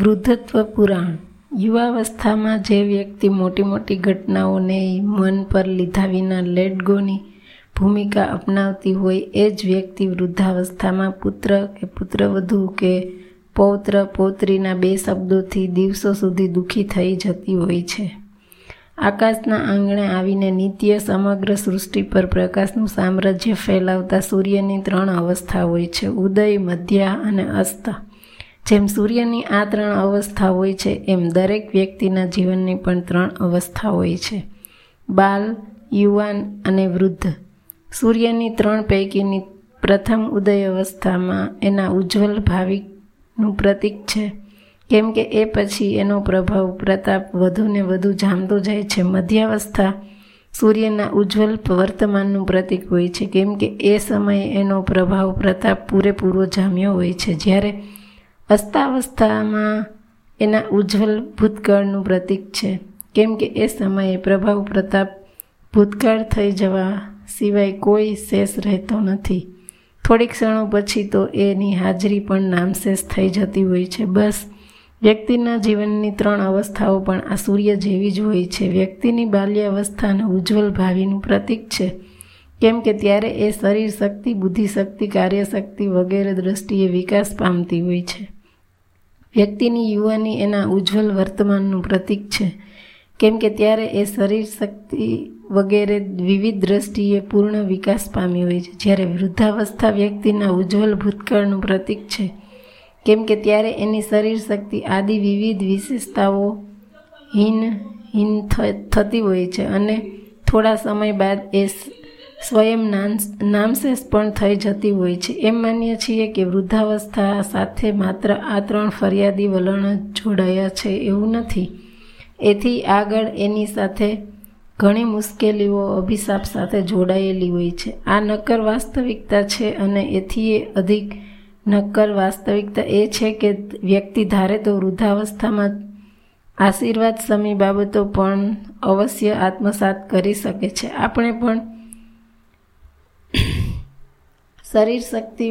વૃદ્ધત્વ પુરાણ. યુવાવસ્થામાં જે વ્યક્તિ મોટી મોટી ઘટનાઓને મન પર લીધા વિના લેટગોની ભૂમિકા અપનાવતી હોય, એ જ વ્યક્તિ વૃદ્ધાવસ્થામાં પુત્ર કે પુત્રવધુ કે પૌત્ર, પૌત્રીના બે શબ્દોથી દિવસો સુધી દુઃખી થઈ જતી હોય છે. આકાશના આંગણે આવીને નિત્ય સમગ્ર સૃષ્ટિ પર પ્રકાશનું સામ્રાજ્ય ફેલાવતા સૂર્યની ત્રણ અવસ્થા હોય છે. ઉદય, મધ્યા અને અસ્ત. જેમ સૂર્યની આ ત્રણ અવસ્થા હોય છે, એમ દરેક વ્યક્તિના જીવનની પણ ત્રણ અવસ્થા હોય છે. બાલ, યુવાન અને વૃદ્ધ. સૂર્યની ત્રણ પૈકીની પ્રથમ ઉદય અવસ્થામાં એના ઉજ્જવલ ભાવિકનું પ્રતીક છે. કેમ કે એ પછી એનો પ્રભાવ પ્રતાપ વધુને વધુ જામતો જાય છે. મધ્યાવસ્થા સૂર્યના ઉજ્જવલ વર્તમાનનું પ્રતીક હોય છે. કેમ કે એ સમયે એનો પ્રભાવ પ્રતાપ પૂરેપૂરો જામ્યો હોય છે. જ્યારે અસ્તાવસ્થામાં એના ઉજ્જવલ ભૂતકાળનું પ્રતીક છે. કેમ કે એ સમયે પ્રભાવ પ્રતાપ ભૂતકાળ થઈ જવા સિવાય કોઈ શેષ રહેતો નથી. થોડીક ક્ષણો પછી તો એની હાજરી પણ નામશેષ થઈ જતી હોય છે. બસ, વ્યક્તિના જીવનની ત્રણ અવસ્થાઓ પણ આ સૂર્ય જેવી જ હોય છે. વ્યક્તિની બાલ્યાવસ્થાનું ઉજ્જવલ ભાવિનું પ્રતીક છે. કેમ કે ત્યારે એ શરીર શક્તિ, બુદ્ધિશક્તિ, કાર્યશક્તિ વગેરે દ્રષ્ટિએ વિકાસ પામતી હોય છે. વ્યક્તિની યુવાની એના ઉજ્જવલ વર્તમાનનું પ્રતીક છે. કેમ કે ત્યારે એ શરીર શક્તિ વગેરે વિવિધ દ્રષ્ટિએ પૂર્ણ વિકાસ પામી હોય છે. જ્યારે વૃદ્ધાવસ્થા વ્યક્તિના ઉજ્જવલ ભૂતકાળનું પ્રતીક છે. કેમ કે ત્યારે એની શરીર શક્તિ આદિ વિવિધ વિશેષતાઓ હીન હીન થતી હોય છે અને થોડા સમય બાદ એ સ્વયં નામશેષ પણ થઈ જતી હોય છે. એમ માનીએ છીએ કે વૃદ્ધાવસ્થા સાથે માત્ર આ ત્રણ ફરિયાદી વલણ જોડાયા છે એવું નથી. એથી આગળ એની સાથે ઘણી મુશ્કેલીઓ અભિશાપ સાથે જોડાયેલી હોય છે. આ નક્કર વાસ્તવિકતા છે અને એથી અધિક નક્કર વાસ્તવિકતા એ છે કે વ્યક્તિ ધારે તો વૃદ્ધાવસ્થામાં આશીર્વાદ સમી બાબતો પણ અવશ્ય આત્મસાત કરી શકે છે. આપણે પણ શરીર શક્તિ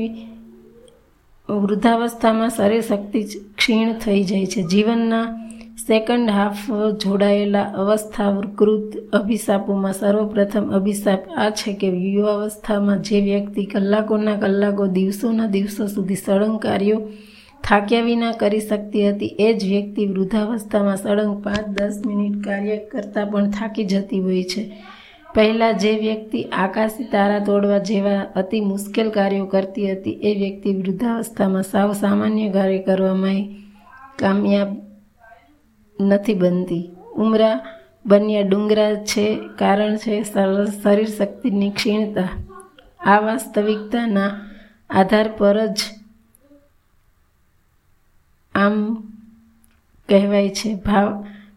વૃદ્ધાવસ્થામાં શરીર શક્તિ ક્ષીણ થઈ જાય છે. જીવનના સેકન્ડ હાફ જોડાયેલા અવસ્થાકૃત અભિશાપોમાં સર્વપ્રથમ અભિશાપ આ છે કે યુવાવસ્થામાં જે વ્યક્તિ કલાકોના કલાકો, દિવસોના દિવસો સુધી સળંગ કાર્યો થાક્યા વિના કરી શકતી હતી, એ જ વ્યક્તિ વૃદ્ધાવસ્થામાં સળંગ પાંચ દસ મિનિટ કાર્ય કરતાં પણ થાકી જતી હોય છે. પહેલાં જે વ્યક્તિ આકાશી તારા તોડવા જેવા અતિ મુશ્કેલ કાર્યો કરતી હતી, એ વ્યક્તિ વૃદ્ધાવસ્થામાં સાવ સામાન્ય કાર્ય કરવામાં કામયાબ નથી બનતી. ઉમરા બન્યા ડુંગરા છે કારણ છે શરીર શક્તિની ક્ષીણતા. આ વાસ્તવિકતાના આધાર પર જ આમ કહેવાય છે. ભાવ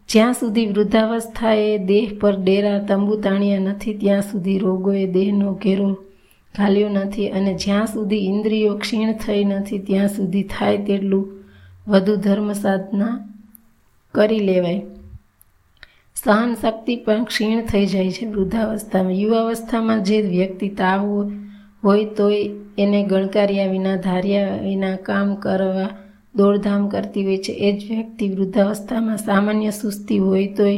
જ્યાં સુધી વૃદ્ધાવસ્થાએ દેહ પર ડેરા, તંબુ તાણ્યા નથી, ત્યાં સુધી રોગોએ દેહનો ઘેરો ઘાલ્યો નથી અને જ્યાં સુધી ઇન્દ્રિયો ક્ષીણ થઈ નથી, ત્યાં સુધી થાય તેટલું વધુ ધર્મ સાધના કરી લેવાય. સહન શક્તિ પણ ક્ષીણ થઈ જાય છે વૃદ્ધાવસ્થામાં. યુવાવસ્થામાં જે વ્યક્તિ તાવ હોય, તોય એને ગણકાર્યા વિના, ધાર્યા વિના કામ કરવા દોડધામ કરતી હોય છે. એ જ વ્યક્તિ વૃદ્ધાવસ્થામાં સામાન્ય સુસ્તી હોય તોય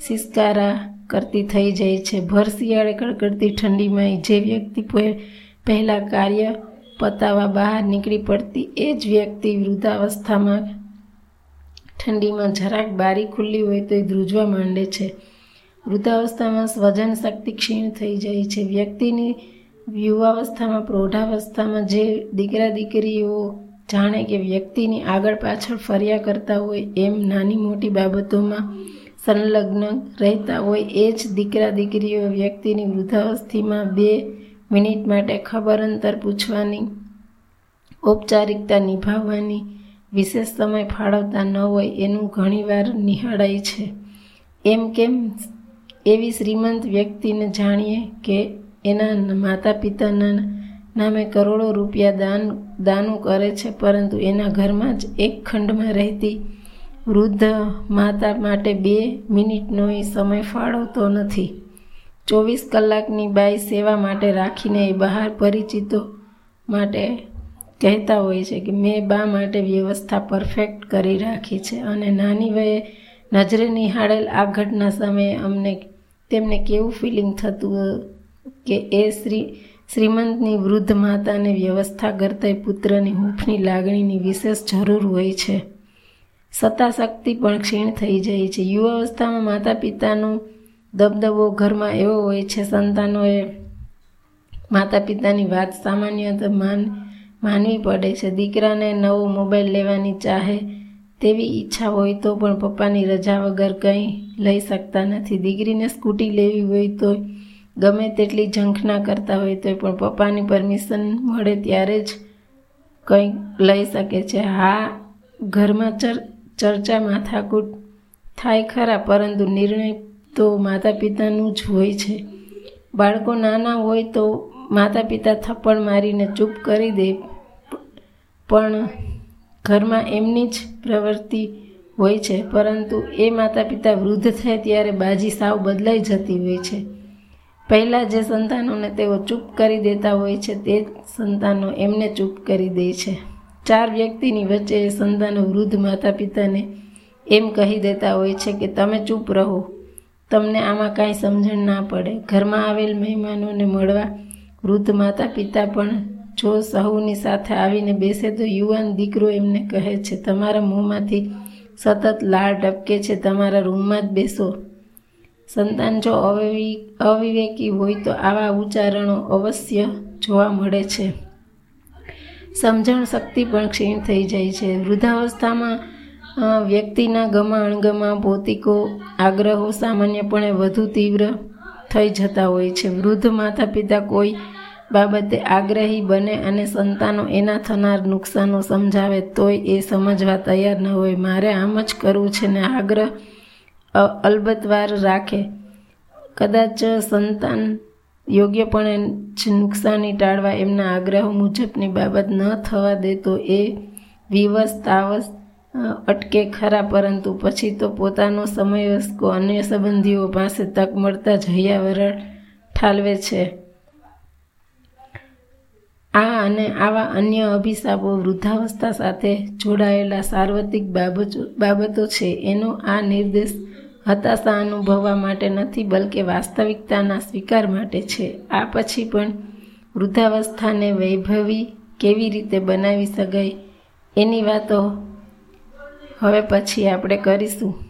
સિસ્કારા કરતી થઈ જાય છે. ભર શિયાળે કડકડતી ઠંડીમાં જે વ્યક્તિ પહેલાં કાર્ય પતાવવા બહાર નીકળી પડતી, એ જ વ્યક્તિ વૃદ્ધાવસ્થામાં ઠંડીમાં જરાક બારી ખુલ્લી હોય તો એ ધ્રુજવા માંડે છે. વૃદ્ધાવસ્થામાં સ્વજન શક્તિ ક્ષીણ થઈ જાય છે. વ્યક્તિની યુવાવસ્થામાં, પ્રૌઢાવસ્થામાં જે દીકરા દીકરીઓ જાણે કે વ્યક્તિની આગળ પાછળ ફર્યા કરતા હોય એમ નાની મોટી બાબતોમાં સંલગ્ન રહેતા હોય એ જ દીકરા દીકરીઓ વ્યક્તિની વૃદ્ધાવસ્થિમાં બે મિનિટ માટે ખબર અંતર પૂછવાની, ઔપચારિકતા નિભાવવાની, વિશેષ સમય ફાળવતા ન હોય એનું ઘણીવાર નિહાળાય છે. એમ કેમ? એવી શ્રીમંત વ્યક્તિને જાણીએ કે એના માતા પિતાના નામે કરોડો રૂપિયા દાન, દાનું કરે છે, પરંતુ એના ઘરમાં જ એક ખંડમાં રહેતી વૃદ્ધ માતા માટે બે મિનિટનો એ સમય ફાળવતો નથી. ચોવીસ કલાકની બાઈ સેવા માટે રાખીને એ બહાર પરિચિતો માટે કહેતા હોય છે કે મેં બા માટે વ્યવસ્થા પરફેક્ટ કરી રાખી છે અને નાની વયે નજરે નિહાળેલ આ ઘટના સમયે અમને, તેમને કેવું ફિલિંગ થતું કે એ શ્રી શ્રીમંતની વૃદ્ધ માતાને વ્યવસ્થા કરતાંય પુત્રની હૂંફની લાગણીની વિશેષ જરૂર હોય છે. સત્તાશક્તિ પણ ક્ષીણ થઈ જાય છે. યુવાવસ્થામાં માતા પિતાનો દબદબો ઘરમાં એવો હોય છે, સંતાનોએ માતા પિતાની વાત સામાન્યત માન, માનવી પડે છે. દીકરાને નવો મોબાઈલ લેવાની ચાહે તેવી ઈચ્છા હોય તો પણ પપ્પાની રજા વગર કંઈ લઈ શકતા નથી. દીકરીને સ્કૂટી લેવી હોય તો ગમે તેટલી ઝંખના કરતા હોય તો પણ પપ્પાની પરમિશન મળે ત્યારે જ કંઈ લઈ શકે છે. હા, ઘરમાં ચર, ચર્ચા માથાકૂટ થાય ખરા, પરંતુ નિર્ણય તો માતા પિતાનું જ હોય છે. બાળકો નાના હોય તો માતા પિતા થપ્પડ મારીને ચૂપ કરી દે, પણ ઘરમાં એમની જ પ્રવૃત્તિ હોય છે. પરંતુ એ માતા પિતા વૃદ્ધ થાય ત્યારે બાજી સાવ બદલાઈ જતી હોય છે. પહેલાં જે સંતાનોને તેઓ ચૂપ કરી દેતા હોય છે, તે સંતાનો એમને ચૂપ કરી દે છે. ચાર વ્યક્તિની વચ્ચે એ સંતાનો વૃદ્ધ માતા પિતાને એમ કહી દેતા હોય છે કે તમે ચૂપ રહો. તમને આમાં કાંઈ સમજણ ના પડે. ઘરમાં આવેલ મહેમાનોને મળવા વૃદ્ધ માતા પિતા પણ જો સહુની સાથે આવીને બેસે તો યુવાન દીકરો એમને કહે છે, તમારા મોંમાંથી સતત લાળ ટપકે છે, તમારા રૂમમાં જ બેસો. સંતાન જો અવિ અવિવેકી હોય તો આવા ઉચ્ચારણો અવશ્ય જોવા મળે છે. સમજણ શક્તિ પણ ક્ષીણ થઈ જાય છે. વૃદ્ધાવસ્થામાં વ્યક્તિના ગમા અણગમા ભૌતિકો આગ્રહો સામાન્યપણે વધુ તીવ્ર થઈ જતા હોય છે. વૃદ્ધ માતા પિતા કોઈ બાબતે આગ્રહી બને અને સંતાનો એના થનાર નુકસાનો સમજાવે તોય એ સમજવા તૈયાર ન હોય. મારે આમ જ કરવું છે ને આગ્રહ અલબત્તવાર રાખે. કદાચ સંતાન યોગ્યપણે જ નુકસાની ટાળવા એમના આગ્રહ મુજબની બાબત ન થવા દે તો એ વિવશ તાવસ અટકે ખરા, પરંતુ પછી તો પોતાનો સમયવસ્કો અન્ય સંબંધીઓ પાસે તક મળતા જયાવરણ ઠાલવે છે. આ અને આવા અન્ય અભિશાપો વૃદ્ધાવસ્થા સાથે જોડાયેલા સાર્વત્રિક બાબતો બાબતો છે. એનો આ નિર્દેશ હતાશા અનુભવવા માટે નથી, બલકે વાસ્તવિકતાના સ્વીકાર માટે છે. આ પછી પણ વૃદ્ધાવસ્થાને વૈભવી કેવી રીતે બનાવી શકાય એની વાતો હવે પછી આપણે કરીશું.